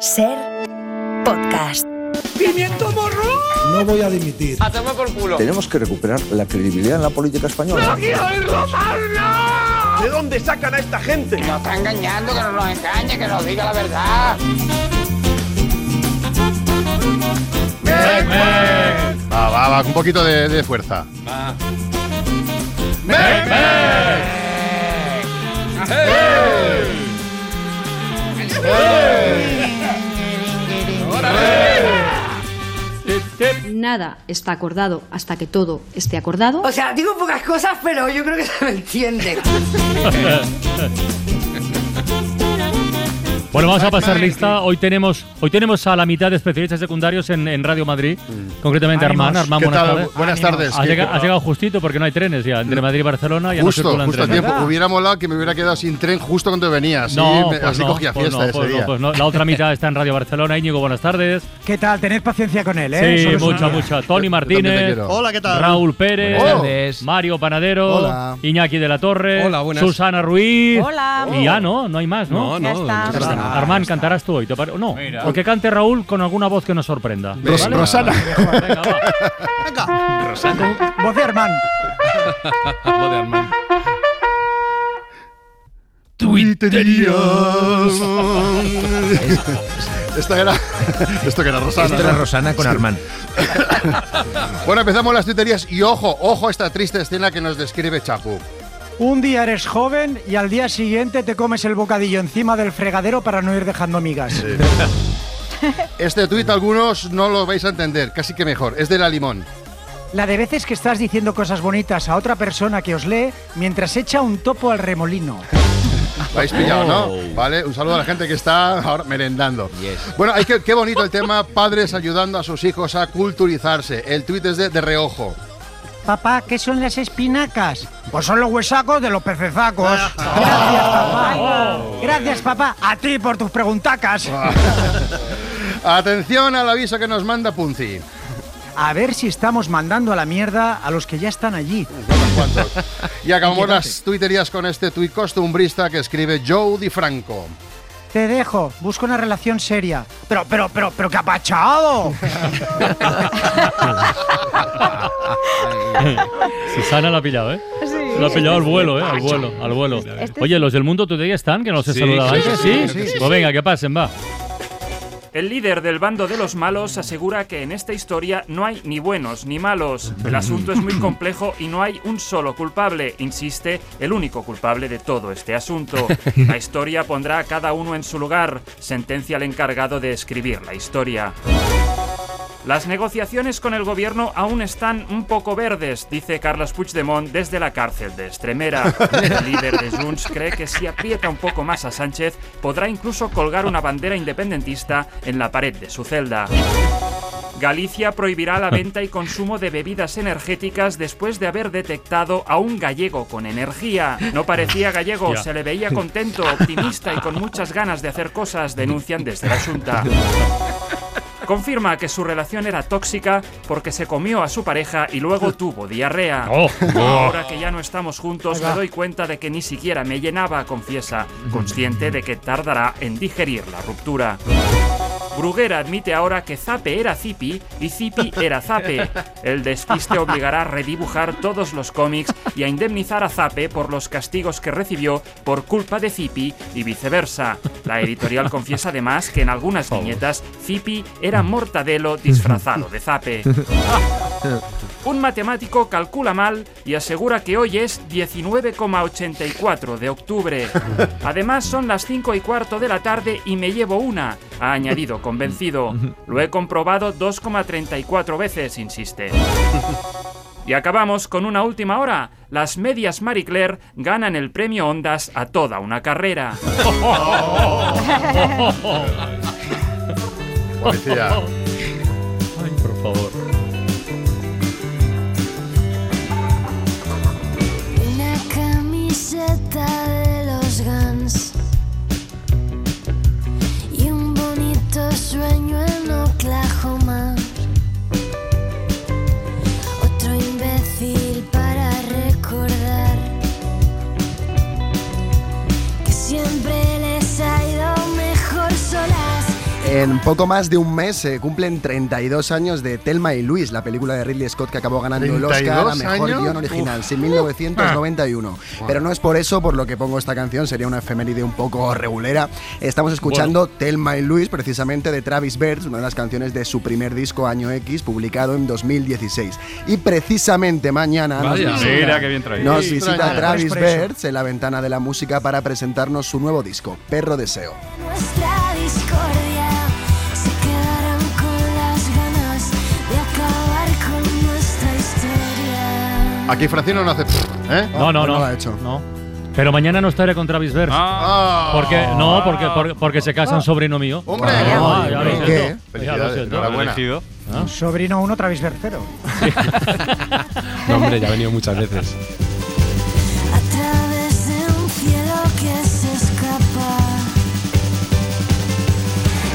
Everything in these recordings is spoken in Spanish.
Ser podcast. ¡Pimiento morro! No voy a dimitir. ¡A tomar por culo! Tenemos que recuperar la credibilidad en la política española. ¡No quiero oírlo más, no! ¿De dónde sacan a esta gente? Nos está engañando, que no nos engañe, que nos diga la verdad. Va, va, va, con un poquito de, de fuerza. Nada está acordado hasta que todo esté acordado. O sea, digo pocas cosas, pero yo creo que se me entiende. Bueno, vamos a pasar lista. Hoy tenemos, hoy tenemos a la mitad de especialistas secundarios en, en Radio Madrid, concretamente Ánimos. Armán. Armán, ¿Qué buenas tardes. Buenas tardes. Has ¿Qué- llegado, qué- has llegado justito porque no hay trenes ya. Entre Madrid y Barcelona ya no Justo, circulan justo a trenes. tiempo. Hubiera molado que me hubiera quedado sin tren justo cuando venía. Así, No, pues así no, cogía pues fiesta no, ese pues no, día. pues no. La otra mitad está en Radio Barcelona. Íñigo, buenas tardes. ¿Qué tal? Tened paciencia con él, ¿eh? Sí, mucha, día. mucha. Tony Martínez. Hola, ¿qué tal? Raúl Pérez, Buenas tardes. Mario Panadero, Hola. Iñaki de la Torre, Hola, buenas. Susana Ruiz. Hola. Y ya no, no hay más, ¿no? No, no, Armán, cantarás tú hoy. ¿te pare- No, o que cante Raúl con alguna voz que nos sorprenda. Ros- ¿vale? Rosana. Venga, va. Venga. Rosana. Voz de Armán. Voz de Armand. Esta era. Esto que era Rosana. Esto era. Rosana con Armand. Bueno, empezamos las tuiterías y ojo, ojo a esta triste escena que nos describe Chapu. Un día eres joven y al día siguiente te comes el bocadillo encima del fregadero para no ir dejando migas. Este tuit algunos no lo vais a entender, casi que mejor. Es de la limón. La de veces que estás diciendo cosas bonitas a otra persona que os lee mientras echa un topo al remolino. Lo habéis pillado, ¿no? Vale, un saludo a la gente que está ahora merendando. Bueno, hay que, qué bonito el tema, padres ayudando a sus hijos a culturizarse. El tuit es de, de reojo. Papá, ¿qué son las espinacas? Pues son los huesacos de los pecezacos. Gracias, papá. Gracias, papá. A ti por tus preguntacas. Atención al aviso que nos manda Punzi. A ver si estamos mandando a la mierda a los que ya están allí. Y acabamos las tuiterías con este tuit costumbrista que escribe Joe Di Franco. Te dejo, busco una relación seria. Pero, pero, pero, pero, ¿qué ha pachado? Susana lo ha pillado, ¿eh? Lo ha pillado al vuelo, ¿eh? Al vuelo, al vuelo. Oye, los del mundo today están, que no Sí, saludado sí, antes, sí, ¿sí? sí, sí, Pues venga, que pasen, va. El líder del bando de los malos asegura que en esta historia no hay ni buenos ni malos. El asunto es muy complejo y no hay un solo culpable, insiste el único culpable de todo este asunto. La historia pondrá a cada uno en su lugar, sentencia el encargado de escribir la historia. Las negociaciones con el gobierno aún están un poco verdes, dice Carles Puigdemont desde la cárcel de Estremera. El líder de Junts cree que si aprieta un poco más a Sánchez, podrá incluso colgar una bandera independentista en la pared de su celda. Galicia prohibirá la venta y consumo de bebidas energéticas después de haber detectado a un gallego con energía. No parecía gallego, se le veía contento, optimista y con muchas ganas de hacer cosas, denuncian desde la Junta. Confirma que su relación era tóxica porque se comió a su pareja y luego tuvo diarrea. Oh. Ahora que ya no estamos juntos, me doy cuenta de que ni siquiera me llenaba, confiesa, consciente de que tardará en digerir la ruptura. Bruguera admite ahora que Zape era Zipi y Zipi era Zape. El despiste obligará a redibujar todos los cómics y a indemnizar a Zape por los castigos que recibió por culpa de Zipi y viceversa. La editorial confiesa además que en algunas viñetas Zipi era Mortadelo disfrazado de Zape. Un matemático calcula mal y asegura que hoy es 19,84 de octubre. Además son las 5 y cuarto de la tarde y me llevo una, ha añadido convencido. Lo he comprobado 2,34 veces, insiste. Y acabamos con una última hora. Las medias Marie Claire ganan el premio Ondas a toda una carrera. Ay, por favor. En poco más de un mes se cumplen 32 años de Telma y Luis, la película de Ridley Scott que acabó ganando el Oscar a 32 Mejor años. Guión Original, Uf. sí, 1991. Pero no es por eso por lo que pongo esta canción, sería una efeméride un poco regulera. Estamos escuchando Telma y Luis, precisamente de Travis Bird, una de las canciones de su primer disco Año X, publicado en 2016. Y precisamente mañana nos Vaya. visita, Mira qué bien traído. nos Sí, visita traído. Travis. Bird en la ventana de la música para presentarnos su nuevo disco, Perro Deseo. Nuestra Aquí Francino no hace. ¿eh? No, no, no no. lo ha hecho. No. Pero mañana no estaré con Travis Berg. Ah. Porque, no, porque, porque, porque se casa un sobrino mío. ¡Hombre! Ah, ya lo ¿Por siento. qué? Ya lo Felicidades, siento. enhorabuena. Un sobrino uno, Travis Bercero. No, hombre, ya ha venido muchas veces. A través de un cielo que se escapa.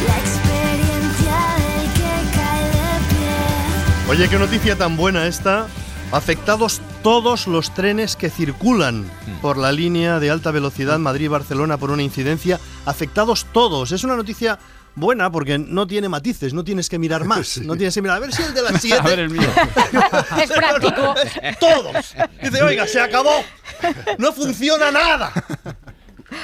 La experiencia del que cae de pie. Oye, qué noticia tan buena esta. Afectados todos los trenes que circulan por la línea de alta velocidad Madrid-Barcelona por una incidencia. Afectados todos. Es una noticia buena porque no tiene matices, no tienes que mirar más. No tienes que mirar. A ver si el de las 7. A ver el mío. Es práctico. Todos. Dice, oiga, se acabó. No funciona nada.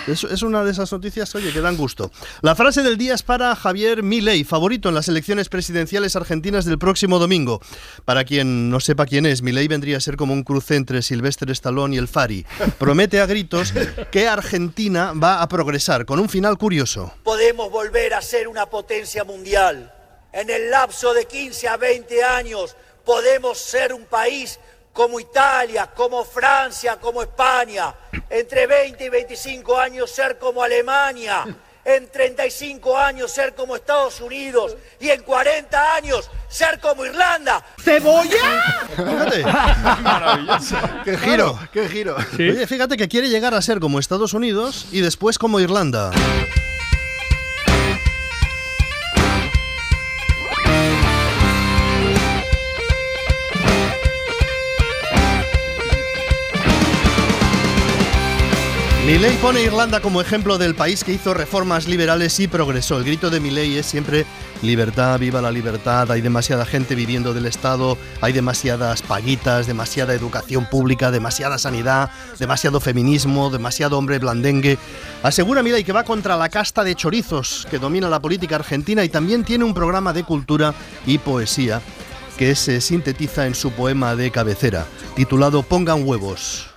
Es, una de esas noticias, oye, que dan gusto. La frase del día es para Javier Milei, favorito en las elecciones presidenciales argentinas del próximo domingo. Para quien no sepa quién es, Milei vendría a ser como un cruce entre Sylvester Stallone y el Fari. Promete a gritos que Argentina va a progresar, con un final curioso. podemos volver a ser una potencia mundial. En el lapso de 15 a 20 años podemos ser un país como Italia, como Francia, como España. Entre 20 y 25 años ser como Alemania. En 35 años ser como Estados Unidos. Y en 40 años ser como Irlanda. ¡Cebolla! Fíjate. ¡Qué giro! ¡Qué giro! Oye, fíjate que quiere llegar a ser como Estados Unidos y después como Irlanda. Milei pone a Irlanda como ejemplo del país que hizo reformas liberales y progresó. El grito de Milei es siempre libertad, viva la libertad. Hay demasiada gente viviendo del Estado, hay demasiadas paguitas, demasiada educación pública, demasiada sanidad, demasiado feminismo, demasiado hombre blandengue. Asegura Milei que va contra la casta de chorizos que domina la política argentina y también tiene un programa de cultura y poesía que se sintetiza en su poema de cabecera, titulado Pongan huevos.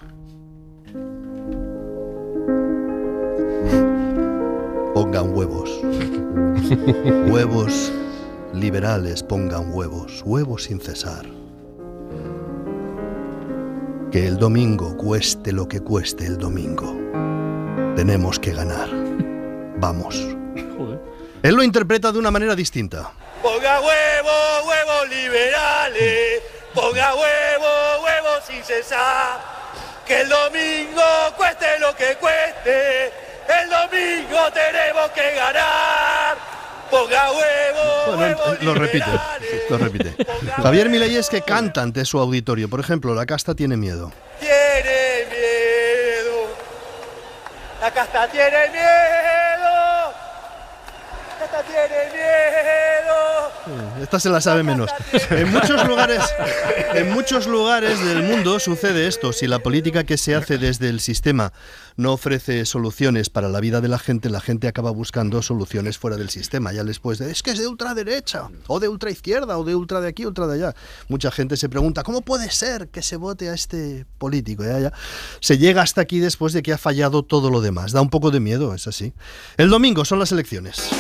Pongan huevos. huevos liberales, pongan huevos. Huevos sin cesar. Que el domingo cueste lo que cueste el domingo. Tenemos que ganar. Vamos. Él lo interpreta de una manera distinta. Ponga huevo, huevos liberales. Ponga huevo, huevos sin cesar. Que el domingo cueste lo que cueste. Domingo tenemos que ganar. Ponga huevo, Bueno, lo repite, lo repite. Javier Milei que canta ante su auditorio. Por ejemplo, la casta tiene miedo. Tiene miedo. La casta tiene miedo. La casta tiene miedo. Esta se la sabe menos. En muchos lugares, en muchos lugares del mundo sucede esto. Si la política que se hace desde el sistema no ofrece soluciones para la vida de la gente, la gente acaba buscando soluciones fuera del sistema. Ya después de, es que es de ultraderecha, o de ultraizquierda, o de ultra de aquí, ultra de allá. Mucha gente se pregunta, ¿cómo puede ser que se vote a este político? Ya, ya. Se llega hasta aquí después de que ha fallado todo lo demás. Da un poco de miedo, es así. El domingo son las elecciones.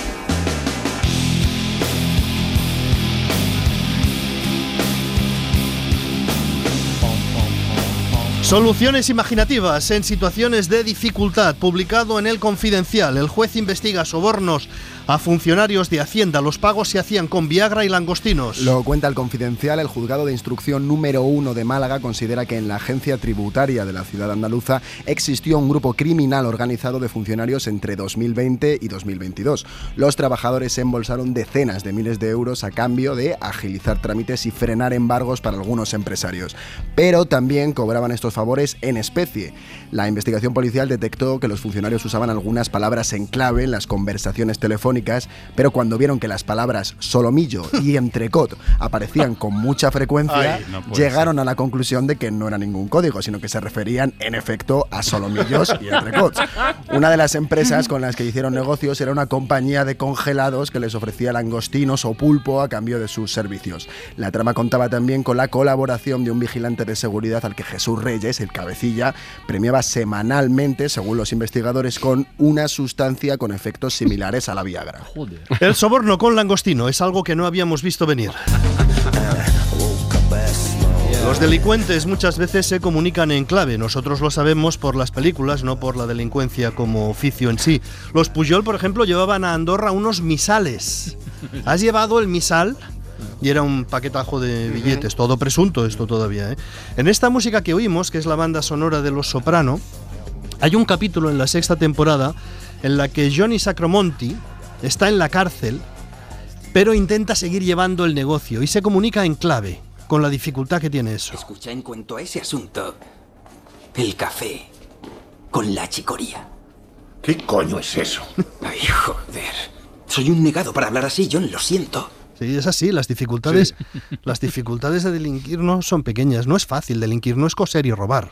Soluciones imaginativas en situaciones de dificultad. Publicado en El Confidencial, el juez investiga sobornos a funcionarios de Hacienda. Los pagos se hacían con Viagra y langostinos. Lo cuenta el Confidencial, el juzgado de instrucción número uno de Málaga considera que en la agencia tributaria de la ciudad andaluza existió un grupo criminal organizado de funcionarios entre 2020 y 2022. Los trabajadores embolsaron decenas de miles de euros a cambio de agilizar trámites y frenar embargos para algunos empresarios. Pero también cobraban estos favores en especie. La investigación policial detectó que los funcionarios usaban algunas palabras en clave en las conversaciones telefónicas pero cuando vieron que las palabras solomillo y entrecot aparecían con mucha frecuencia, Ay, no llegaron a la conclusión de que no era ningún código, sino que se referían en efecto a solomillos y entrecots. Una de las empresas con las que hicieron negocios era una compañía de congelados que les ofrecía langostinos o pulpo a cambio de sus servicios. La trama contaba también con la colaboración de un vigilante de seguridad al que Jesús Reyes, el cabecilla, premiaba semanalmente, según los investigadores, con una sustancia con efectos similares a la Viagra. El soborno con langostino es algo que no habíamos visto venir. Los delincuentes muchas veces se comunican en clave. Nosotros lo sabemos por las películas, no por la delincuencia como oficio en sí. Los Puyol, por ejemplo, llevaban a Andorra unos misales. ¿Has llevado el misal? Y era un paquetajo de billetes, todo presunto esto todavía. ¿eh? En esta música que oímos, que es la banda sonora de Los Soprano, hay un capítulo en la sexta temporada en la que Johnny Sacromonti está en la cárcel, pero intenta seguir llevando el negocio y se comunica en clave, con la dificultad que tiene eso. Escucha, en cuanto a ese asunto, el café con la chicoría. ¿Qué coño es eso? Ay, joder. Soy un negado para hablar así, John, lo siento. Sí, es así, las dificultades, las dificultades de delinquir no son pequeñas, no es fácil delinquir, no es coser y robar.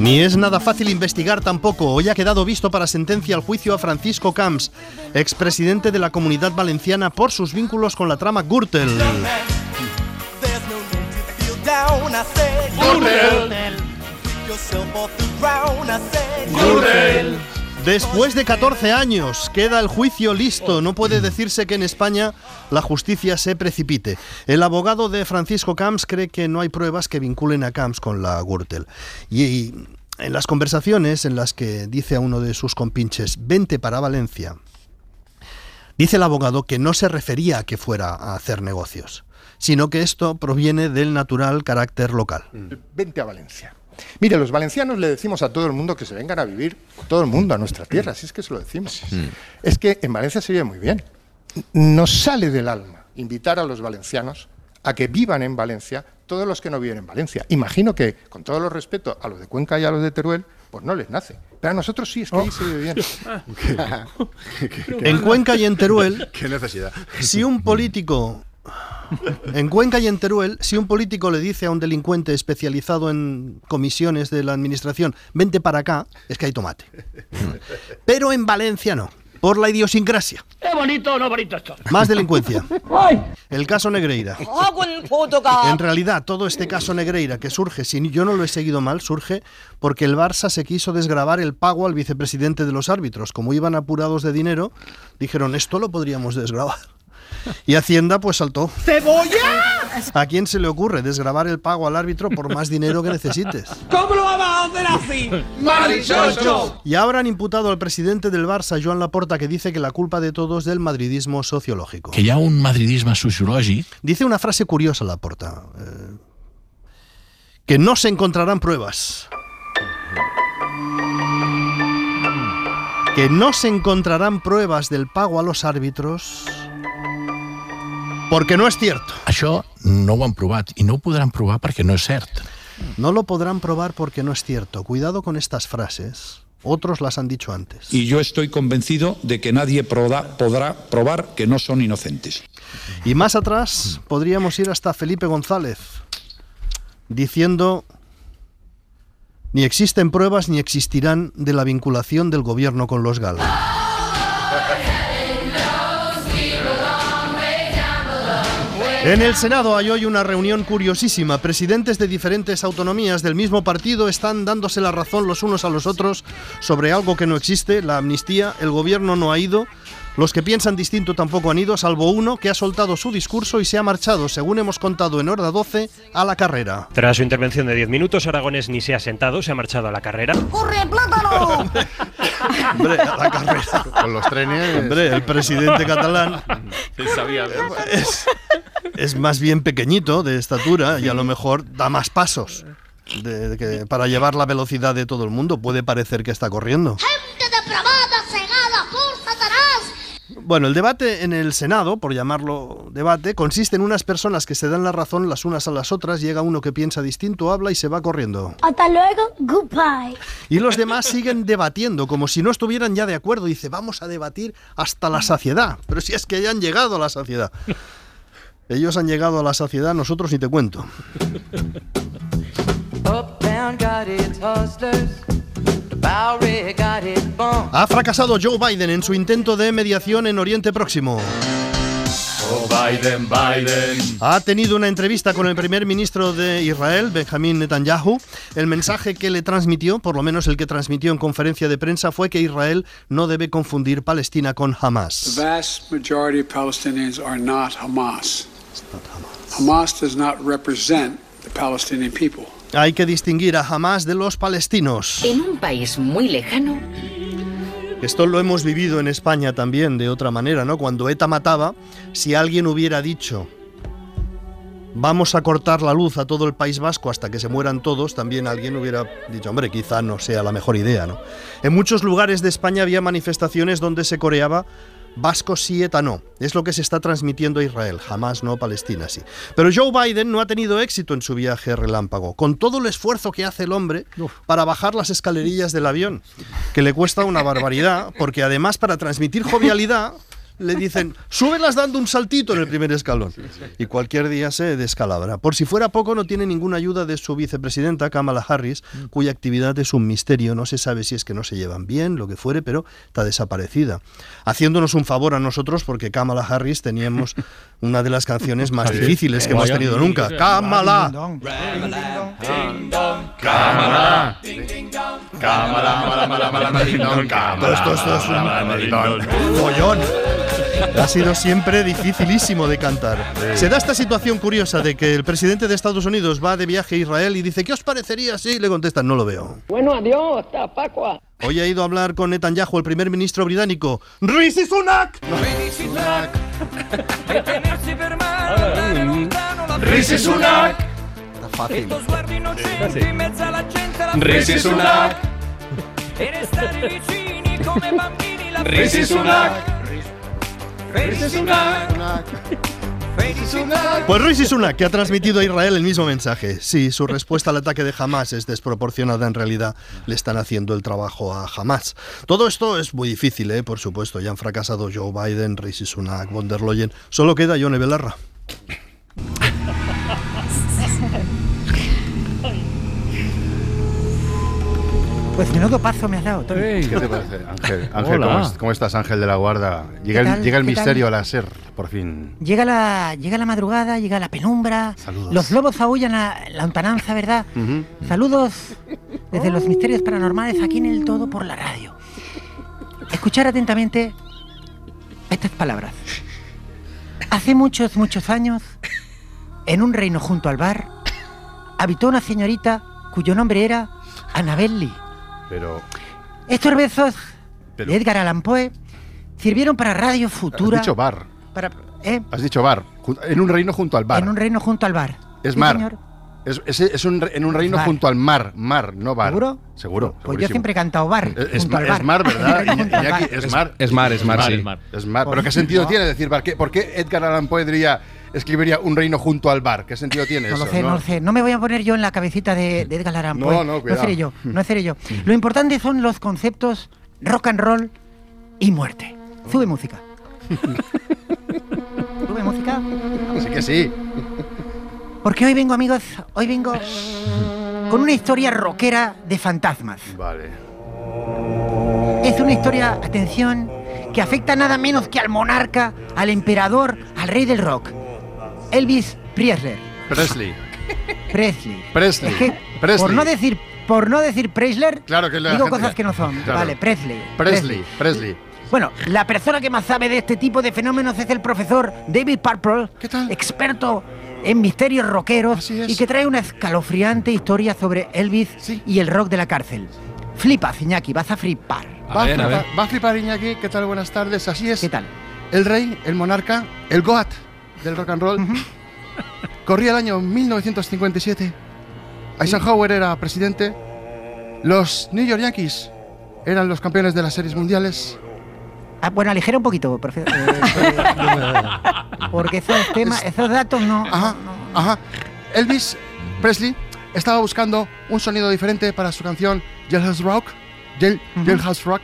Ni es nada fácil investigar tampoco. Hoy ha quedado visto para sentencia el juicio a Francisco Camps, expresidente de la Comunidad Valenciana por sus vínculos con la trama Gürtel. Después de 14 años, queda el juicio listo. No puede decirse que en España la justicia se precipite. El abogado de Francisco Camps cree que no hay pruebas que vinculen a Camps con la Gürtel. Y, y en las conversaciones en las que dice a uno de sus compinches, vente para Valencia, dice el abogado que no se refería a que fuera a hacer negocios, sino que esto proviene del natural carácter local. Vente a Valencia. Mire, los valencianos le decimos a todo el mundo que se vengan a vivir, todo el mundo a nuestra tierra, si es que se lo decimos. Es que en Valencia se vive muy bien. Nos sale del alma invitar a los valencianos a que vivan en Valencia todos los que no viven en Valencia. Imagino que, con todo los respeto a los de Cuenca y a los de Teruel, pues no les nace. Pero a nosotros sí, es que ahí se vive bien. En Cuenca y en Teruel, Qué necesidad. si un político en Cuenca y en Teruel, si un político le dice a un delincuente especializado en comisiones de la administración, vente para acá, es que hay tomate. Pero en Valencia no, por la idiosincrasia. ¿Es bonito o no bonito esto? Más delincuencia. El caso Negreira. En realidad, todo este caso Negreira que surge, si yo no lo he seguido mal, surge porque el Barça se quiso desgravar el pago al vicepresidente de los árbitros. Como iban apurados de dinero, dijeron, esto lo podríamos desgravar. Y Hacienda pues saltó. ¡Cebolla! ¿A quién se le ocurre desgravar el pago al árbitro por más dinero que necesites? ¿Cómo lo vamos a hacer así? ¡Marichocho! Y ahora han imputado al presidente del Barça, Joan Laporta, que dice que la culpa de todo es del madridismo sociológico. Que ha un madridisme sociològic Dice una frase curiosa Laporta. eh, que no se encontrarán pruebas. Que no se encontrarán pruebas del pago a los árbitros porque no es cierto. Això no ho han provat i no ho podran provar perquè no és cert. No lo podrán probar porque no es cierto. Cuidado con estas frases. Otros las han dicho antes. Y yo estoy convencido de que nadie proda- podrá probar que no son inocentes. Y más atrás podríamos ir hasta Felipe González, diciendo, ni existen pruebas ni existirán de la vinculación del gobierno con los Gala. En el Senado hay hoy una reunión curiosísima. Presidentes de diferentes autonomías del mismo partido están dándose la razón los unos a los otros sobre algo que no existe, la amnistía. El gobierno no ha ido. Los que piensan distinto tampoco han ido, salvo uno que ha soltado su discurso y se ha marchado, según hemos contado en Horda 12, a la carrera. Tras su intervención de 10 minutos, Aragones ni se ha sentado, se ha marchado a la carrera. ¡Corre, plátano! Hombre, a la carrera. Con los trenes. Hombre, el presidente catalán Sabía. es, es más bien pequeñito de estatura y a lo mejor da más pasos. de- de que para llevar la velocidad de todo el mundo puede parecer que está corriendo. ¡Gente Satanás! Bueno, el debate en el Senado, por llamarlo debate, consiste en unas personas que se dan la razón las unas a las otras, llega uno que piensa distinto, habla y se va corriendo. Hasta luego, goodbye. Y los demás siguen debatiendo, como si no estuvieran ya de acuerdo. Dice, vamos a debatir hasta la saciedad. Pero si es que ya han llegado a la saciedad. Ellos han llegado a la saciedad, nosotros ni te cuento. Ha fracasado Joe Biden en su intento de mediación en Oriente Próximo. Oh, Biden, Biden. Ha tenido una entrevista con el primer ministro de Israel, Benjamin Netanyahu. El mensaje que le transmitió, por lo menos el que transmitió en conferencia de prensa, fue que Israel no debe confundir Palestina con Hamas. The vast majority of Palestinians are not Hamas. Hamas does not represent the Palestinian people. Hay que distinguir a Hamas de los palestinos. En un país muy lejano, Esto lo hemos vivido en España también de otra manera, ¿no? Cuando ETA mataba, si alguien hubiera dicho vamos a cortar la luz a todo el País Vasco hasta que se mueran todos, también alguien hubiera dicho, hombre, quizá no sea la mejor idea, ¿no? En muchos lugares de España había manifestaciones donde se coreaba Vasco sí, ETA no. Es lo que se está transmitiendo a Israel. Jamás no, Palestina sí. Pero Joe Biden no ha tenido éxito en su viaje relámpago. Con todo el esfuerzo que hace el hombre para bajar las escalerillas del avión, que le cuesta una barbaridad, porque además para transmitir jovialidad le dicen, súbelas dando un saltito en el primer escalón. Y cualquier día se descalabra. Por si fuera poco, no tiene ninguna ayuda de su vicepresidenta, Kamala Harris, cuya actividad es un misterio. No se sabe si es que no se llevan bien, lo que fuere, pero está desaparecida. Haciéndonos un favor a nosotros, porque Kamala Harris teníamos una de las canciones más difíciles que hemos tenido nunca. ¡Kamala! Cámara. Cámara, mala, mala, mala, mala, ding dong, Ha sido siempre dificilísimo de cantar. Se da esta situación curiosa de que el presidente de Estados Unidos va de viaje a Israel y dice, ¿qué os parecería si? Le contestan, no lo veo. Bueno, adiós, hasta Pascua. Hoy ha ido a hablar con Netanyahu, el primer ministro británico. ¡Rishi Sunak! Rishi Sunak. Era fácil. Rishi Sunak. Rishi Sunak. Pues Rishi Sunak, que ha transmitido a Israel el mismo mensaje. Sí, su respuesta al ataque de Hamas es desproporcionada. En realidad, le están haciendo el trabajo a Hamas. Todo esto es muy difícil, ¿eh? por supuesto. Ya han fracasado Joe Biden, Rishi Sunak, von der Leyen. Solo queda Yone Belarra. Pues menudo paso me has dado, Tony. ¿Qué te parece, Ángel? Ángel. ¿cómo, es- cómo estás, Ángel de la Guarda? Llega, ¿Qué el, tal? llega el ¿Qué tal? misterio a la SER, por fin. Llega la, llega la madrugada, llega la penumbra. Saludos. Los lobos aullan la, la lontananza, ¿verdad? Saludos desde los misterios paranormales aquí en el todo por la radio. Escuchar atentamente estas palabras. Hace muchos, muchos años, en un reino junto al bar, habitó una señorita cuyo nombre era Annabel Lee. Pero. Estos versos Pero- de Edgar Allan Poe sirvieron para Radio Futura. Has dicho bar. Para, ¿eh? Has dicho bar. En un reino junto al bar. En un reino junto al bar. Es Sí, mar. señor. Es, es- es un en un reino mar. junto al mar. Mar, no bar. ¿Seguro? Seguro. Pues yo siempre he cantado bar. Es, junto mar, al bar. es mar, ¿verdad? Iñaki, es mar. Es mar, es mar, sí. Es mar. ¿Pero qué sentido No. tiene decir bar? ¿Qué- ¿Por qué Edgar Allan Poe diría, escribiría un reino junto al bar? ¿Qué sentido tiene No eso? lo sé, no lo sé. No me voy a poner yo en la cabecita de, de Edgar Allan No, Poe. no, cuidado. seré yo, no seré yo. Lo importante son los conceptos rock and roll y muerte. Sube música. Sube música. Sí que sí. Porque hoy vengo, amigos, hoy vengo con una historia rockera de fantasmas. Vale. Es una historia, atención, que afecta nada menos que al monarca, al emperador, al rey del rock. Elvis Presley. Presley. Presley. Presley. Es que, Presley. por no decir, por no decir Presley, Claro que digo cosas que no son. Claro. Vale, Presley. Presley. Presley. Bueno, la persona que más sabe de este tipo de fenómenos es el profesor David Purple, experto en misterios rockeros y que trae una escalofriante historia sobre Elvis y el rock de la cárcel. Flipas, Iñaki, vas a flipar. Va a, flipar, va a flipar Iñaki, ¿qué tal? Buenas tardes, así es. ¿Qué tal? El rey, el monarca, el Goat del rock and roll. Corría el año 1957. Eisenhower era presidente. Los New York Yankees eran los campeones de las series mundiales. Ah, bueno, aligera un poquito, profe- eh, eh, porque esos temas, esos datos no... Ajá, ajá. Elvis Presley estaba buscando un sonido diferente para su canción Jailhouse Rock, Jail- Jailhouse Rock,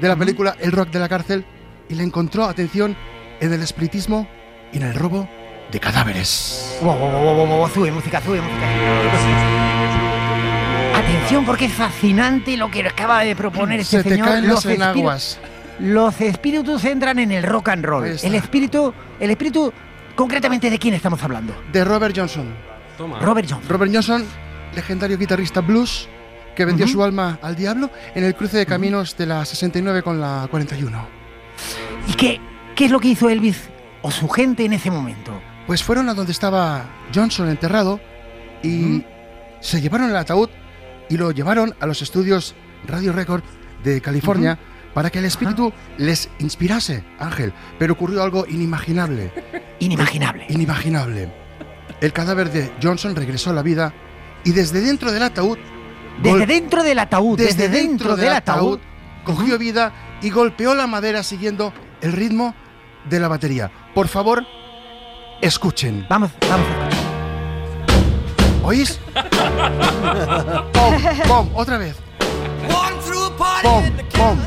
de la película El Rock de la cárcel, y le encontró, atención, en el espiritismo y en el robo de cadáveres. Wow, wow, wow, wow, wow, sube música, sube música. Atención, porque es fascinante lo que acaba de proponer este Se te señor. caen espíritus- enaguas. Los espíritus entran en el rock and roll. El espíritu, el espíritu, concretamente, ¿de quién estamos hablando? De Robert Johnson. Robert Johnson. Robert Johnson, legendario guitarrista blues, que vendió su alma al diablo en el cruce de caminos de la 69 con la 41. ¿Y qué, qué es lo que hizo Elvis o su gente en ese momento? Pues fueron a donde estaba Johnson enterrado y se llevaron el ataúd y lo llevaron a los estudios Radio Record de California para que el espíritu les inspirase, Ángel. Pero ocurrió algo inimaginable. Inimaginable. Inimaginable. El cadáver de Johnson regresó a la vida y desde dentro del ataúd... Desde dentro del ataúd, desde dentro del ataúd cogió vida y golpeó la madera siguiendo el ritmo de la batería. Por favor, escuchen. Vamos, vamos. ¿Oís? ¡Pom! ¡Pom! Otra vez. ¡Pom! ¡Pom!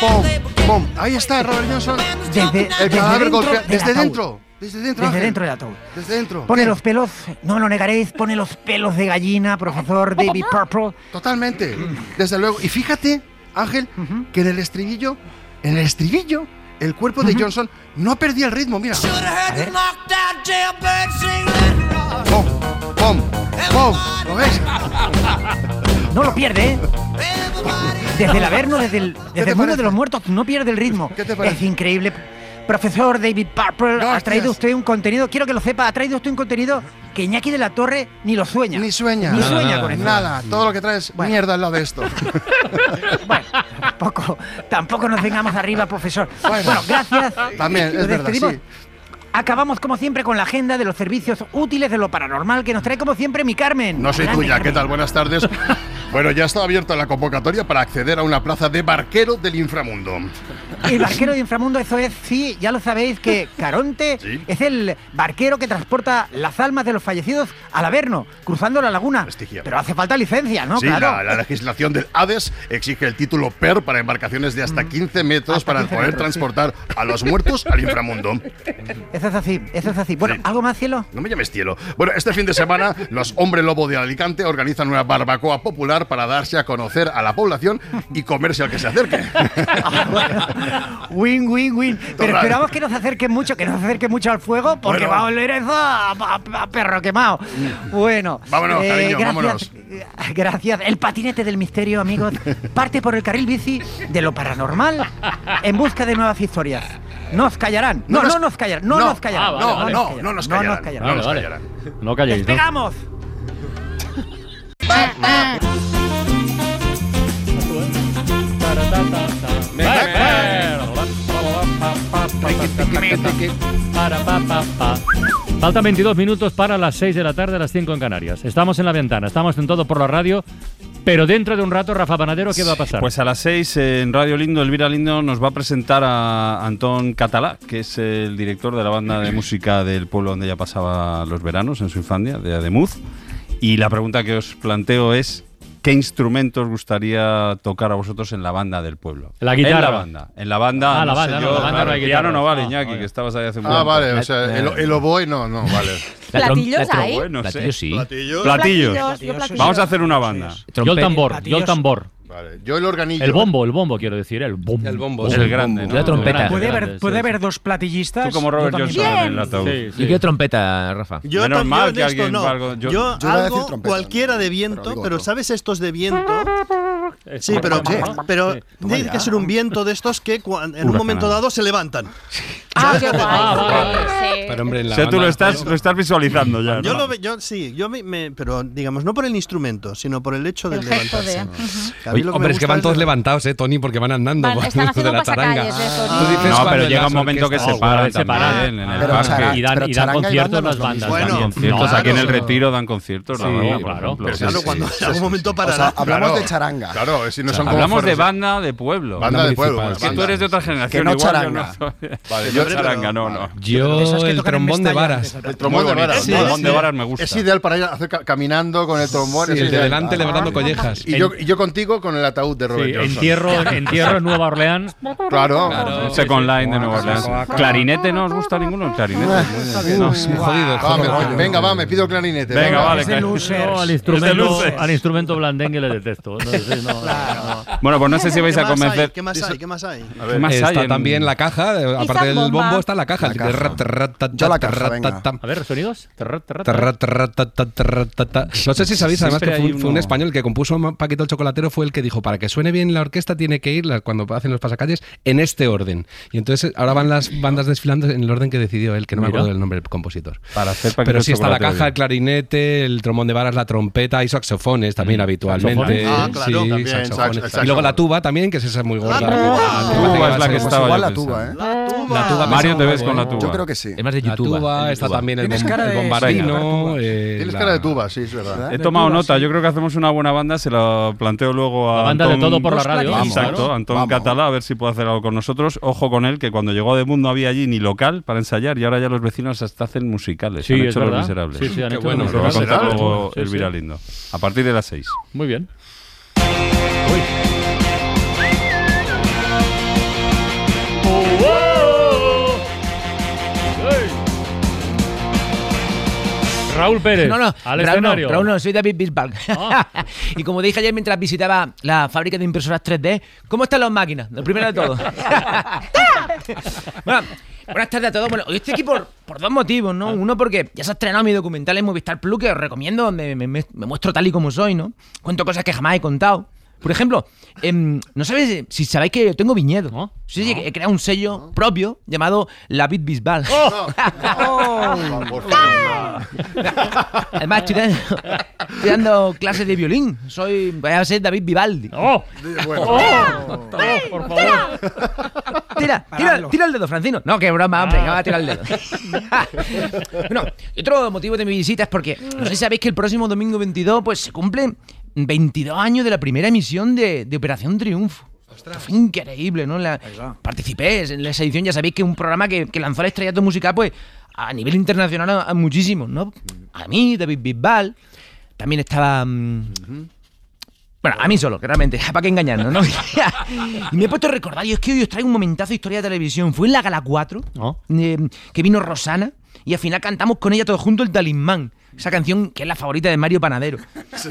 ¡Pom! ¡Pom! Ahí está Robert Johnson. Desde, el desde cadáver dentro golpea- Desde dentro. Desde dentro. Desde Ángel. dentro del ataúd. Desde dentro. Pone ¿Qué? los pelos, no lo negaréis, pone los pelos de gallina, profesor David Purple. Totalmente. Desde luego. Y fíjate, Ángel, que en el estribillo, en el estribillo, el cuerpo de Johnson no perdía el ritmo. Mira. ¡Pom! ¡Pom! ¡Pom! ¿Lo ves? No lo pierde, ¿eh? Desde el Averno, desde el, desde el mundo parece? de los muertos, no pierde el ritmo. ¿Qué te parece? Es increíble. Profesor David Purple, ha traído usted un contenido, quiero que lo sepa, ha traído usted un contenido que Iñaki de la Torre ni lo sueña. Ni sueña. Ni sueña con eso. Nada. Todo lo que traes es mierda al lado de esto. Tampoco, tampoco nos vengamos arriba, profesor. Bueno. Bueno, gracias. También, es verdad, sí. Acabamos como siempre con la agenda de los servicios útiles de lo paranormal que nos trae como siempre mi Carmen. No soy Grande, tuya, ¿qué tal? Buenas tardes. Bueno, ya está abierta la convocatoria para acceder a una plaza de barquero del inframundo. El barquero de inframundo, eso es, sí, ya lo sabéis que Caronte es el barquero que transporta las almas de los fallecidos al Averno, cruzando la laguna. Pero hace falta licencia, ¿no? sí, claro. la, la legislación del Hades exige el título PER para embarcaciones de hasta 15 metros Mm. Hasta para 15 poder metros, sí. transportar a los muertos al inframundo. Eso es así, eso es así. Bueno, ¿algo más, cielo? No me llames cielo. Bueno, este fin de semana los Hombre Lobo de Alicante organizan una barbacoa popular para darse a conocer a la población y comerse al que se acerque. Win, win, win. Pero esperamos que nos acerquen mucho, que nos acerquen mucho al fuego, porque Bueno. va a oler eso a, a- a perro quemado. Bueno. eh, Vámonos, cariño, gracias, vámonos. Gracias. El patinete del misterio, amigos, parte por el carril bici de lo paranormal en busca de nuevas historias. Nos callarán. No, No no, nos- nos callarán. No, no. nos callarán. Ah, vale, no, vale. nos No, callarán. no nos No callarán. nos callarán. No nos callarán. No calléis, ¿no? ¡Despegamos! Faltan 22 minutos para las 6 de la tarde, las 5 en Canarias. Estamos en la ventana, estamos en todo por la radio, pero dentro de un rato, Rafa Panadero, ¿qué va a pasar? Pues a las 6 en Radio Lindo, Elvira Lindo nos va a presentar a Antón Catalá, que es el director de la banda de música del pueblo donde ella pasaba los veranos en su infancia, de Ademuz. Y la pregunta que os planteo es, ¿qué instrumentos os gustaría tocar a vosotros en la banda del pueblo? La guitarra. En la banda. En la banda, Ah, la no sé banda, no, yo, la banda claro, no hay el piano guitarra. no vale, Ah, Iñaki, vale. que estabas ahí hace un Ah, momento. vale, o sea, el, el oboe no, no, vale. ¿Platillos hay? Bueno, no sé. Platillos sí. Platillos. Platillos. Platillos, yo platillos. Vamos a hacer una banda. yo el tambor, yo el tambor. Vale, yo el organillo. El bombo, el bombo, quiero decir, el bombo. El bombo, Es sí. el grande, ¿no? La trompeta. El ¿Puede haber, puede haber dos platillistas? Tú como Robert. Johnson en el ataúd. Sí, sí. ¿Y qué trompeta, Rafa? Yo Menos mal que alguien no. algo- yo- Yo, yo algo, trompeta, cualquiera de pero viento, pero, otro. ¿sabes estos de viento? Sí, pero, pero Sí. tiene que ser un viento de estos que en un momento dado se levantan. Ah, qué guay. Ah, vale, Sí. Pero hombre, en O la sea, tú lo estás, lo estás visualizando ya. Yo ¿no? lo yo sí, yo me, me- pero digamos no por el instrumento, sino por el hecho de El gesto de- levantarse. Mí lo que me hombre, es que van todos de- levantados, ¿eh, Tony? Porque van andando. Van- por- están haciendo de la taranga. pasacalles de Tú Tony. dices No, cuando pero en llega las un momento que se paran se paran. también en el Pero parque. Y dan, pero y dan charanga y conciertos banda no las lo bandas. mismo. Bueno, también. Conciertos No, aquí en el claro. retiro dan conciertos. Sí, la banda, por claro. ejemplo. Pero Sí, claro, sí, cuando sí, en algún sí. momento O sea, hablamos Claro. de charanga. Claro, si no son como Hablamos de forros- banda de pueblo. Banda de pueblo. Es que banda. tú eres de otra generación. no igual, yo charanga. no. Vale, yo charanga, no, no. Yo, el trombón de varas. El trombón de bonito. varas. El trombón de varas me gusta. Es ideal para ir a hacer ca- caminando con el trombón. Sí, es el de ideal. delante levantando collejas. Y yo, y yo contigo con el ataúd de Robert Sí, Johnson. entierro, entierro en Nueva Orleans. Claro. Claro. Second Line de Nueva Orleans. Clarinete no os gusta ninguno. El clarinete. No, es muy jodido. Va, me- venga, va, me pido clarinete. Venga, vale. No, al instrumento, al instrumento blandengue le detesto. No, sí, no, no, no. Bueno, pues no sé si vais ¿Qué a más hay? convencer. ¿Qué más hay? ¿Qué más hay? ¿Qué más hay Está en- también la caja, aparte del bombo está la caja. La caja. A ver, sonidos. No sé si sabéis, además, que fue, hay un- español que compuso Paquito el Chocolatero, fue el que dijo, para que suene bien la orquesta tiene que ir, la- cuando hacen los pasacalles, en este orden. Y entonces ahora van las bandas desfilando en el orden que decidió él, que no me Mira. acuerdo del nombre del compositor. Para hacer Pero sí está la caja, el clarinete, el trombón de varas, la trompeta y saxofones también habitualmente. ¿Saxofones? Ah, claro, Sí, también, saxofones. sax- el Y luego la tuba también, que es esa muy gorda. tuba. que- Ah, que tuba es la que estaba la tuba, ¿eh? pensando. La tuba. La tuba Mario, te ves con la tuba. Yo creo que sí. Es más de La YouTube. tuba, está tuba. también el, Tienes bom- cara el de- bombarino. eh, Tienes la- cara de tuba, sí, es verdad. He tomado nota, yo creo que hacemos una buena banda, se la planteo luego a La banda de Antón- todo por la radio, Vamos, claro. Exacto, Antón Vamos. Catalá, a ver si puede hacer algo con nosotros. Ojo con él, que cuando llegó a Debut no había allí ni local para ensayar y ahora ya los vecinos hasta hacen musicales. Sí, han es hecho Los verdad. Miserables. Sí, sí, han Qué hecho bueno, Los lo va a contar luego Sí, Elvira sí. Lindo. A partir de las 6. Muy bien. Raúl Pérez. No, no, al Raúl escenario. no, Raúl no, soy David Bisbal. Ah. y como dije ayer mientras visitaba la fábrica de impresoras 3D, ¿cómo están las máquinas? Lo primero de todo. bueno, buenas tardes a todos. Bueno, hoy estoy aquí por, por dos motivos, ¿no? Uno porque ya se ha estrenado mi documental en Movistar Plus, que os recomiendo, donde me, me- me muestro tal y como soy, ¿no? Cuento cosas que jamás he contado. Por ejemplo, em, no sabéis si sabéis que yo tengo viñedo. ¿No? Sí, sí, he creado un sello propio llamado La Bit Bisbal. Por favor. Además, estoy dando, estoy dando clases de violín. Soy, voy a ser David Vivaldi. ¡Oh! Bueno. ¡Oh! por favor. Tira, tira, tira el dedo, Francino. No, que broma, hombre, que va a tirar el dedo. bueno, y otro motivo de mi visita es porque, no sé si sabéis que el próximo domingo 22, pues se cumplen 22 años de la primera emisión de, de Operación Triunfo. Fue increíble, ¿no? La- participé en esa edición, ya sabéis que es un programa que, que lanzó el estrellato musical, pues, a nivel internacional a, a muchísimos, ¿no? A mí, David Bisbal, también estaba... mm, bueno, a mí solo, que realmente, ¿para qué engañarnos, no? y me he puesto a recordar, yo es que hoy os traigo un momentazo de historia de televisión. Fue en la Gala 4, ¿No? eh, que vino Rosana, y al final cantamos con ella todos juntos el Talismán. Esa canción que es la favorita de Mario Panadero.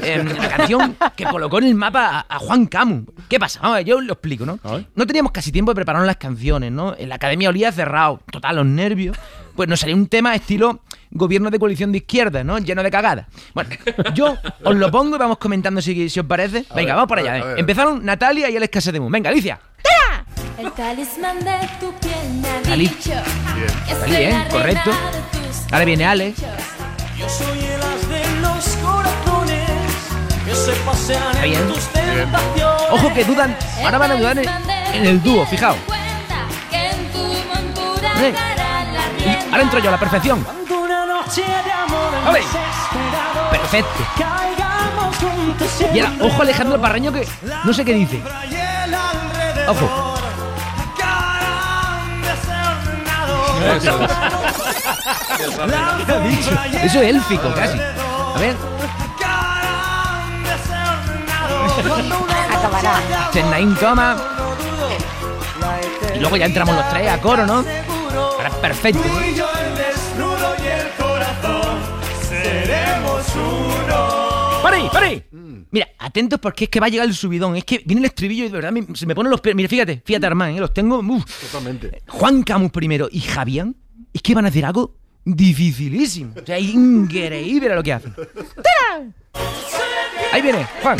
Eh, la canción que colocó en el mapa a, a Juan Camus. ¿Qué pasa? Vamos a ver, yo os lo explico, ¿no? No teníamos casi tiempo de preparar las canciones, ¿no? En la academia olía cerrado, total, los nervios. Pues nos salió un tema estilo gobierno de coalición de izquierda, ¿no? Lleno de cagadas. Bueno, yo os lo pongo y vamos comentando si, si os parece. Venga, vamos para allá. ¿eh? Empezaron Natalia y de Moon. Venga, Alicia. El talismán de tu piel me ha dicho que Dalí, soy ¿eh? la Correcto. reina de tus Ahora viene Alex. Yo soy el as de los corazones que se pasean Está bien. en tus tentaciones. Ojo que dudan. Ahora van a dudar en, en el dúo, fijaos. en la Y ahora entro yo a la perfección. Desesperado Perfecto. Y ahora, ojo Alejandro Parreño que no sé qué dice. Ojo. Eso es. Eso es élfico casi. A ver, Acabará. Chernain toma. Y luego ya entramos los tres a coro, ¿no? Ahora perfecto. Tú y yo el desnudo y el corazón seremos uno. ¡Para ahí, para ahí! Mira, atentos porque es que va a llegar el subidón. Es que viene el estribillo y de verdad me- se me ponen los pelos. Mira, fíjate, fíjate, Armán, ¿eh? los tengo. uf. Totalmente. Juan Camus primero y Javián es que van a hacer algo dificilísimo. O sea, increíble lo que hace. ¡Tara! Ahí viene, Juan.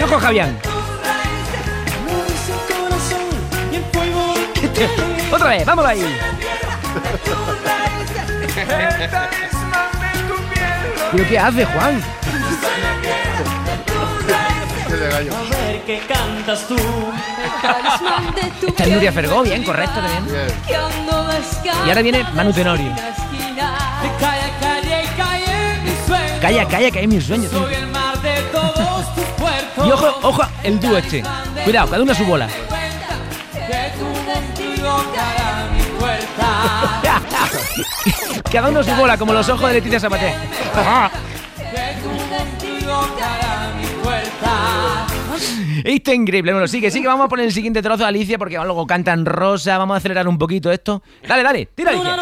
Loco Javián. Otra vez, vámonos ahí. ¿Pero qué hace, Juan? A ver qué cantas tú. Esta es Nuria Fergó, bien, correcto también. Y ahora viene Manu Tenorio. Calla, calla y calle mi sueño. Calla, calla, que es mi sueño. tío. Soy el mar de todos tus puertos. Y ojo, ojo, el dúo este. Cuidado, cada uno a su bola. Cada uno su bola, como los ojos de Leticia Sabater. Esto es increíble. Bueno, sigue, sigue. Vamos a poner el siguiente trozo de Alicia porque luego cantan Rosa. Vamos a acelerar un poquito esto. Dale, dale, tira Alicia.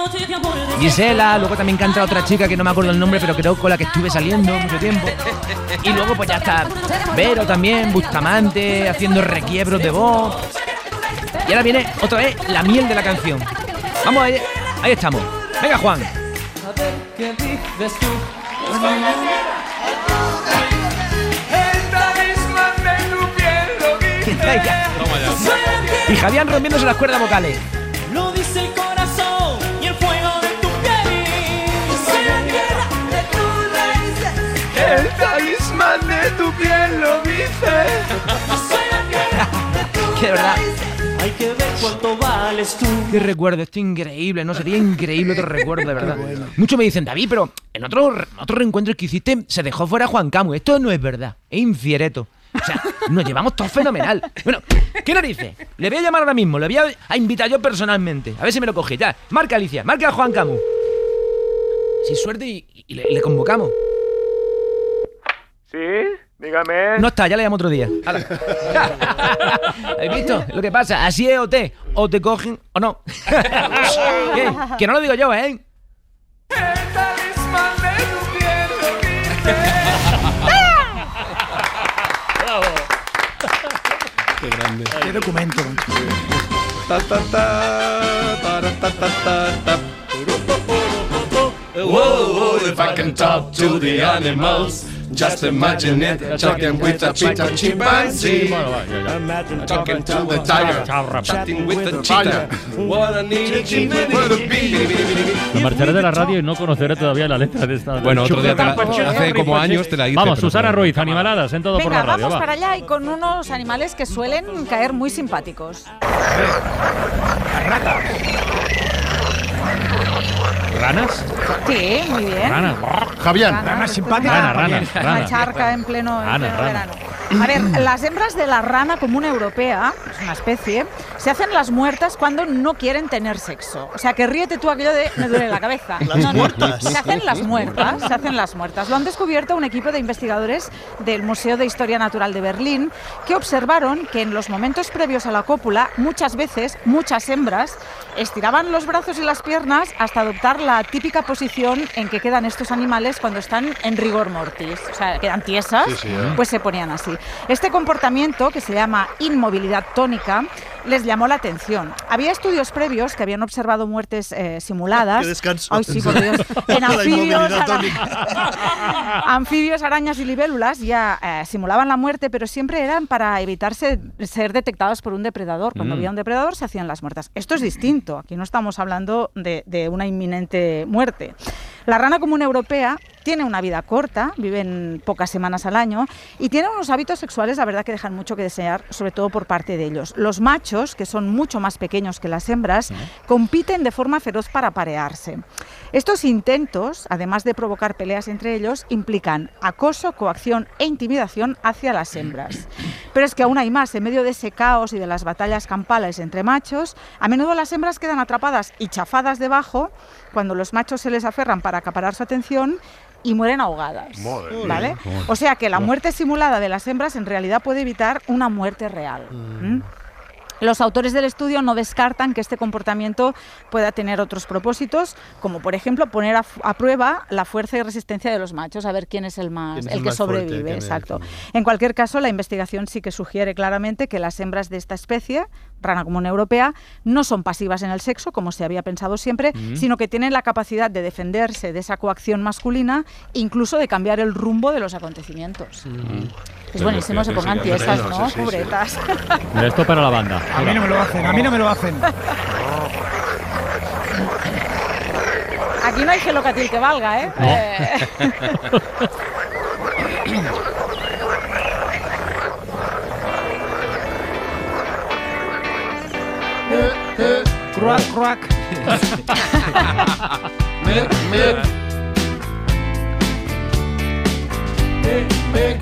Gisela, luego también canta otra chica que no me acuerdo el nombre, pero creo con la que estuve saliendo mucho tiempo. Y luego pues ya está Vero también, Bustamante, haciendo requiebros de voz. Y ahora viene otra vez la miel de la canción. Vamos, ahí, ahí estamos. Venga, Juan. A ver qué dices tú. Y Javián rompiéndose las cuerdas vocales. Lo dice el corazón y el fuego de tu piel. Soy la tierra de tus raíces. El talismán de tu piel lo dice. Soy la tierra de tus Que de verdad. Hay que ver cuánto vales tú. Qué recuerdo, esto es increíble, ¿no? Sería increíble otro recuerdo, de verdad. Muchos me dicen, David, pero en otros otros reencuentros que hiciste se dejó fuera Juan Camus. Esto no es verdad, es infiereto. O sea, nos llevamos todo fenomenal. Bueno, ¿qué narices? Le voy a llamar ahora mismo, le voy a, a invitar yo personalmente. A ver si me lo coge. Ya, marca Alicia, marca a Juan Camus. Si suerte y, y le, le convocamos. Sí, dígame. No está, ya le llamo otro día. ¿Habéis visto lo que pasa? Así es OT. O te cogen o no. ¿Qué? Que no lo digo yo, ¿eh? talismán de tu piel lo dice. Qué grande. Qué documento. Ta, ta, ta, tara, ta, ta, ta, ta. Whoa, if I can talk to the animals, just imagine it, talking with a cheetah chimpanzee. Imagine talking to the tiger, chatting with the cheetah. What a neat cheetah would be. Me marcharé de la radio y no conoceré todavía la letra de esta. Bueno, otro día te la- hace como años te la hice, Vamos, Susana Ruiz, animaladas en todo por la radio. vamos va. para allá y con unos animales que suelen caer muy simpáticos. ¿Ranas? Sí, muy bien. Ranas. Javier. Rana simpática. Rana, rana, Una rana. charca en pleno, en pleno rana. verano. A ver, las hembras de la rana común europea, una especie, se hacen las muertas cuando no quieren tener sexo. O sea, que ríete tú aquello de me duele la cabeza. Las muertas. Se hacen las muertas, se hacen las muertas. Lo han descubierto un equipo de investigadores del Museo de Historia Natural de Berlín que observaron que en los momentos previos a la cópula, muchas veces, muchas hembras estiraban los brazos y las piernas hasta adoptar la típica posición en que quedan estos animales cuando están en rigor mortis. O sea, quedan tiesas, Sí, sí, ¿eh? pues se ponían así. Este comportamiento, que se llama inmovilidad tónica, les llamó la atención. Había estudios previos que habían observado muertes eh, simuladas. Ay, sí, por Dios. En anfibios, ara- anfibios, arañas y libélulas ya eh, simulaban la muerte, pero siempre eran para evitarse ser detectados por un depredador. Cuando Mm. había un depredador se hacían las muertas. Esto es distinto. Aquí no estamos hablando de, de una inminente muerte. La rana común europea tiene una vida corta, viven pocas semanas al año y tiene unos hábitos sexuales, la verdad, que dejan mucho que desear, sobre todo por parte de ellos. Los machos, que son mucho más pequeños que las hembras, compiten de forma feroz para parearse. Estos intentos, además de provocar peleas entre ellos, implican acoso, coacción e intimidación hacia las hembras. Pero es que aún hay más, en medio de ese caos y de las batallas campales entre machos, a menudo las hembras quedan atrapadas y chafadas debajo cuando los machos se les aferran para acaparar su atención y mueren ahogadas. Madre ¿vale? mía. O sea que la muerte simulada de las hembras en realidad puede evitar una muerte real. ¿m? Los autores del estudio no descartan que este comportamiento pueda tener otros propósitos, como por ejemplo poner a, prueba la fuerza y resistencia de los machos, a ver quién es el más, ¿Quién es el el que más sobrevive. Exacto. En cualquier caso, la investigación sí que sugiere claramente que las hembras de esta especie, rana común europea, no son pasivas en el sexo, como se había pensado siempre, mm. sino que tienen la capacidad de defenderse de esa coacción masculina, incluso de cambiar el rumbo de los acontecimientos. Mm. Es buenísimo, se pongan tiesas, ¿no? Pobretas. Sí. Esto para la banda. A mí no me lo hacen, a mí no me lo hacen. Aquí no hay gelocatil que valga, ¿eh? No. Eh. Croak, croak. Mick, Mick. Mick, Mick.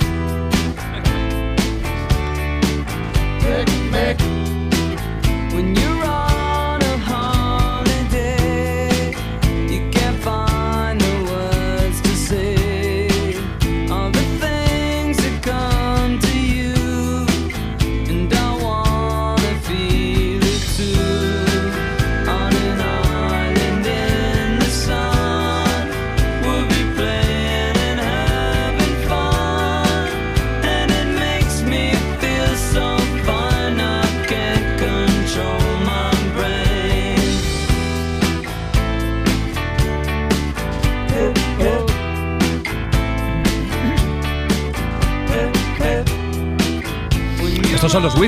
Mick, Mick.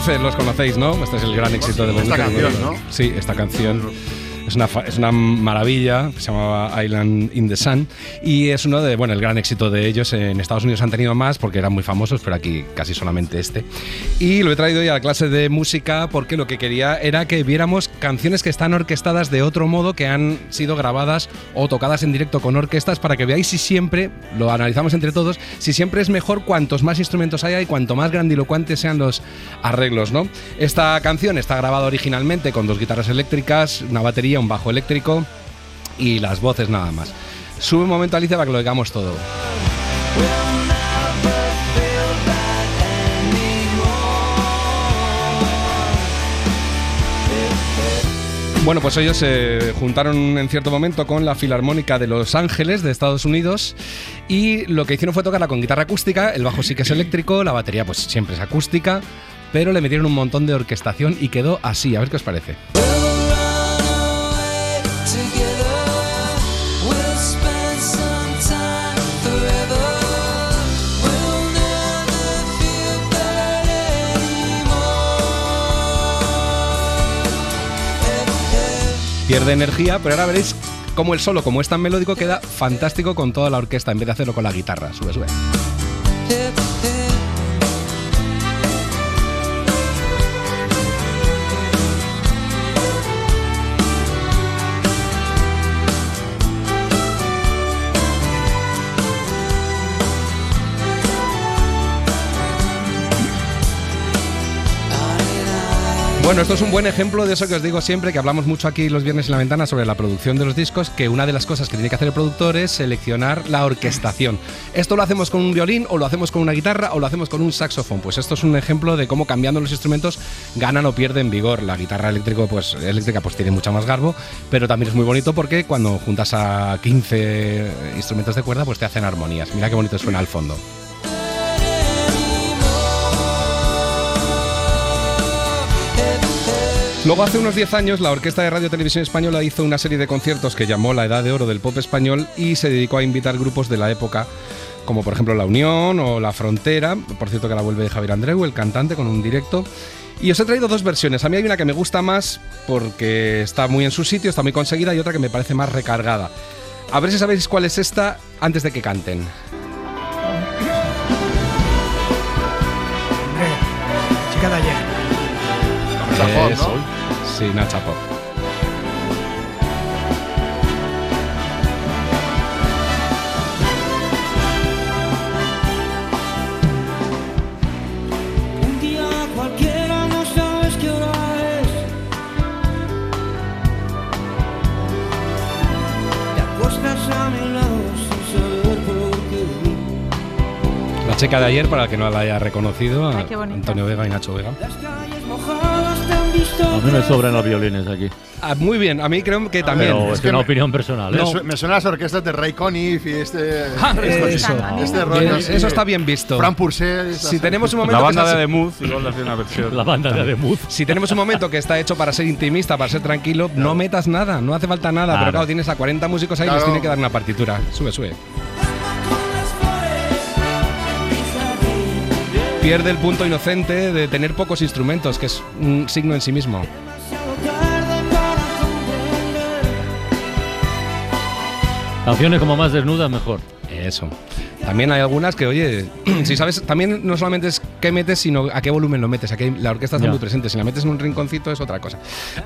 Los conocéis, ¿no? Este es el gran éxito de los Esta Wiffes. canción, ¿no? Sí, esta canción. Es una, es una maravilla, se llamaba Island in the Sun y es uno de, bueno, el gran éxito de ellos. En Estados Unidos han tenido más porque eran muy famosos, pero aquí casi solamente este. Y lo he traído hoy a la clase de música porque lo que quería era que viéramos canciones que están orquestadas de otro modo, que han sido grabadas o tocadas en directo con orquestas para que veáis si siempre, lo analizamos entre todos, si siempre es mejor cuantos más instrumentos haya y cuanto más grandilocuentes sean los arreglos, ¿no? Esta canción está grabada originalmente con dos guitarras eléctricas, una batería, un bajo eléctrico y las voces nada más. Sube un momento Alicia para que lo digamos todo. Bueno, pues ellos se juntaron en cierto momento con la Filarmónica de Los Ángeles de Estados Unidos y lo que hicieron fue tocarla con guitarra acústica, el bajo sí que es eléctrico, la batería pues siempre es acústica, pero le metieron un montón de orquestación y quedó así, a ver qué os parece. Pierde energía, pero ahora veréis cómo el solo, como es tan melódico, queda fantástico con toda la orquesta en vez de hacerlo con la guitarra. Sube, sube. Bueno, esto es un buen ejemplo de eso que os digo siempre, que hablamos mucho aquí los viernes en la ventana sobre la producción de los discos, que una de las cosas que tiene que hacer el productor es seleccionar la orquestación. Esto lo hacemos con un violín, o lo hacemos con una guitarra, o lo hacemos con un saxofón. Pues esto es un ejemplo de cómo cambiando los instrumentos ganan o pierden vigor. La guitarra eléctrico, pues, eléctrica pues tiene mucha más garbo, pero también es muy bonito porque cuando juntas a 15 instrumentos de cuerda, pues te hacen armonías. Mira qué bonito suena al fondo. Luego, hace unos 10 años, la Orquesta de Radio Televisión Española hizo una serie de conciertos que llamó La Edad de Oro del Pop Español y se dedicó a invitar grupos de la época, como por ejemplo La Unión o La Frontera. Por cierto, que la vuelve Javier Andreu, el cantante, con un directo. Y os he traído dos versiones. A mí hay una que me gusta más porque está muy en su sitio, está muy conseguida, y otra que me parece más recargada. A ver si sabéis cuál es esta antes de que canten. Chica de ayer. Sí, Nacha Pop. La checa de ayer, para el que no la haya reconocido, Ay. Antonio Vega y Nacho Vega. A mí me sobran los violines aquí. Ah, muy bien, a mí creo que también. Pero es, que una me- opinión personal. ¿eh? Me, su- me suenan las orquestas de Ray Conniff y este. Ah, este, eso. este rollo. Así. eso está bien visto. Fran Purcell. Si tenemos un momento La que banda está- de Demuth igual le hace una versión. La banda de Ademuth. Si tenemos un momento que está hecho para ser intimista, para ser tranquilo, no metas nada, no hace falta nada. Pero Claro. claro, tienes a 40 músicos ahí y les Claro. tiene que dar una partitura. Sube, sube. Pierde el punto inocente de tener pocos instrumentos, que es un signo en sí mismo. Canciones como más desnudas, mejor. Eso. También hay algunas que, oye, si sabes, también no solamente es qué metes, sino a qué volumen lo metes. Aquí la orquesta está muy presente. Si la metes en un rinconcito es otra cosa.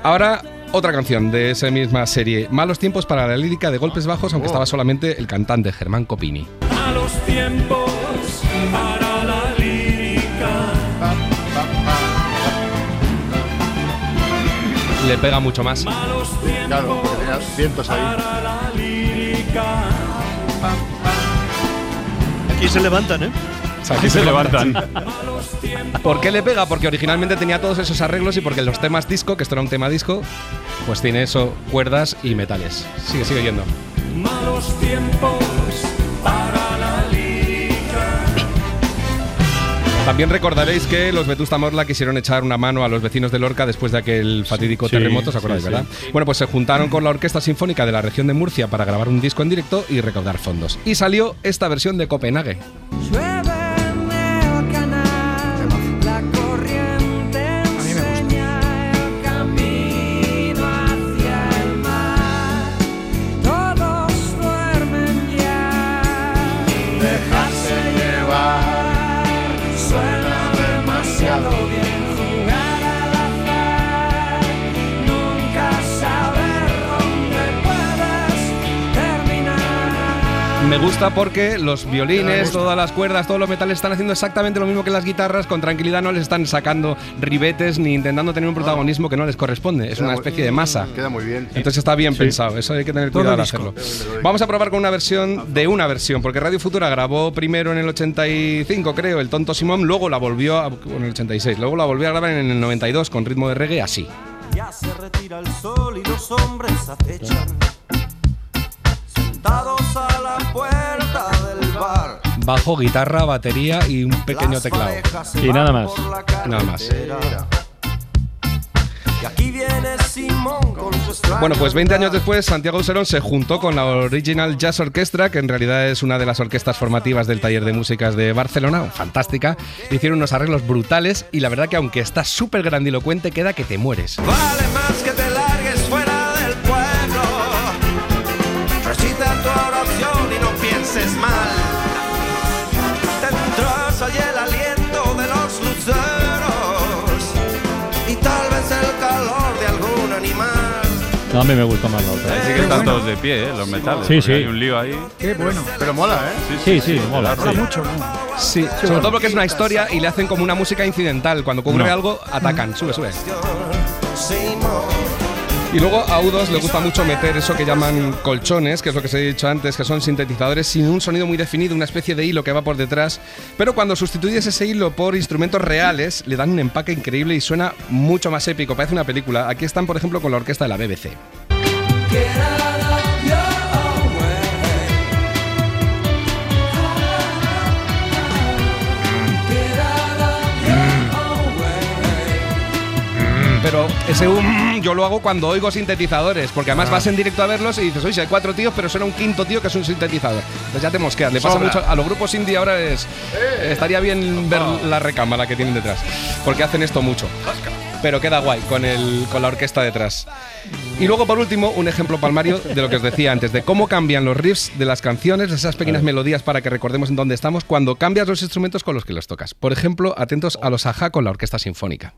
Ahora, otra canción de esa misma serie. Malos tiempos para la lírica de golpes bajos, aunque Oh. estaba solamente el cantante Germán Copini. Malos tiempos para Le pega mucho más. Claro, porque tenía vientos ahí. para la lírica. Aquí se levantan, ¿eh? Aquí se levantan. ¿Por qué le pega? Porque originalmente tenía todos esos arreglos y porque los temas disco, que esto era un tema disco, pues tiene eso, cuerdas y metales. Sigue, sigue yendo. Malos tiempos para También recordaréis que los Vetusta Morla quisieron echar una mano a los vecinos de Lorca después de aquel fatídico Sí, terremoto, ¿os acordáis, sí, verdad? sí. Bueno, pues se juntaron con la Orquesta Sinfónica de la región de Murcia para grabar un disco en directo y recaudar fondos. Y salió esta versión de Copenhague. Me gusta porque los violines, todas las cuerdas, todos los metales están haciendo exactamente lo mismo que las guitarras. Con tranquilidad no les están sacando ribetes ni intentando tener un protagonismo que no les corresponde. Es Queda una especie de masa. Queda muy bien. Entonces está bien Sí. pensado, eso hay que tener cuidado al hacerlo. Vamos a probar con una versión de una versión, porque Radio Futura grabó primero en el 85, creo, el Tonto Simón, luego la volvió a, en el 86, luego la volvió a grabar en el 92 con ritmo de reggae así. Ya se retira el sol y los hombres acechan. Sentados a la puerta del bar. Bajo, guitarra, batería y un pequeño teclado. Y nada más. Nada más. Y aquí viene Simón con su Bueno, pues 20 años después, Santiago Userón se juntó con la Original Jazz Orchestra, que en realidad es una de las orquestas formativas del taller de músicas de Barcelona, fantástica. Hicieron unos arreglos brutales y la verdad que aunque está súper grandilocuente, queda que te mueres. Vale pienses mal. Dentro oye el aliento de los luceros. Y tal vez el calor de algún animal. No, a mí me gusta más la otra. Sí que están todos de pie, ¿eh? Los metales. Sí, sí. Hay un lío ahí. Qué bueno. Pero mola, ¿eh? Sí, sí, mola. Mola sí. mucho, ¿no? Sí, sobre todo porque es una historia y le hacen como una música incidental. Cuando ocurre No. algo, atacan. Sube, sube. Y luego a U2 le gusta mucho meter eso que llaman colchones, que es lo que os he dicho antes, que son sintetizadores sin un sonido muy definido, una especie de hilo que va por detrás. Pero cuando sustituyes ese hilo por instrumentos reales, le dan un empaque increíble y suena mucho más épico. Parece una película. Aquí están, por ejemplo, con la orquesta de la BBC. Pero ese um, yo lo hago cuando oigo sintetizadores, porque además vas en directo a verlos y dices, oye, si hay cuatro tíos, pero suena un quinto tío que es un sintetizador. Entonces ya te mosqueas. Le pasa Sobra. mucho a los grupos indie ahora es estaría bien ver la recámara que tienen detrás, porque hacen esto mucho. Pero queda guay con el con la orquesta detrás. Y luego por último, un ejemplo palmario de lo que os decía antes, de cómo cambian los riffs de las canciones, esas pequeñas melodías para que recordemos en dónde estamos cuando cambias los instrumentos con los que los tocas. Por ejemplo, atentos a los ajá con la orquesta sinfónica.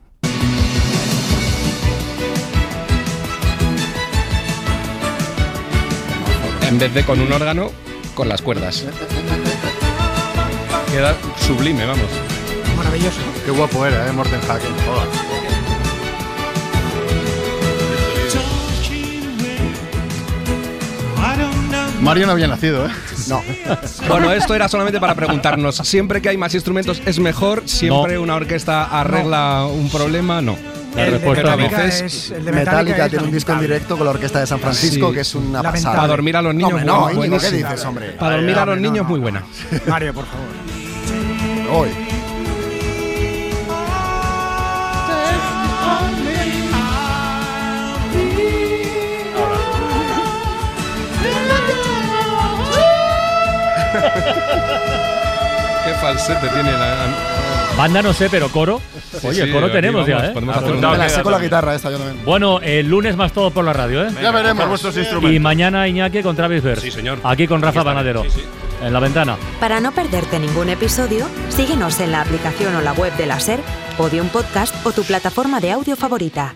En vez de con un órgano, con las cuerdas. Queda sublime, vamos. Maravilloso. Qué guapo era, ¿eh? Morten Hagen. Joder. Mario no había nacido, ¿eh? No. Bueno, esto era solamente para preguntarnos, siempre que hay más instrumentos es mejor, siempre una orquesta arregla un problema, no. La El respuesta no. Metallica veces- es, el de Metallica, Metallica tiene un disco en directo con la orquesta de San Francisco Sí. que es una Lamentable. pasada. Para dormir a los niños, Hombre, no, buena- ¿qué dices, hombre? Para dormir a los Hombre, no, niños, no. muy buena. Mario, por favor. Hoy. Qué falsete tiene la... Banda no sé, pero coro. Oye, sí, coro tenemos vamos, ya, ¿eh? podemos hacer la sé con la guitarra esta yo también. Bueno, el lunes más todo por la radio, ¿eh? Ya veremos. vuestros instrumentos. Y mañana Iñaki con Travis. Sí, señor. Aquí con Rafa estaré, Banadero. sí, sí. En la ventana. Para no perderte ningún episodio, síguenos en la aplicación o la web de la SER, Podium Podcast o tu plataforma de audio favorita.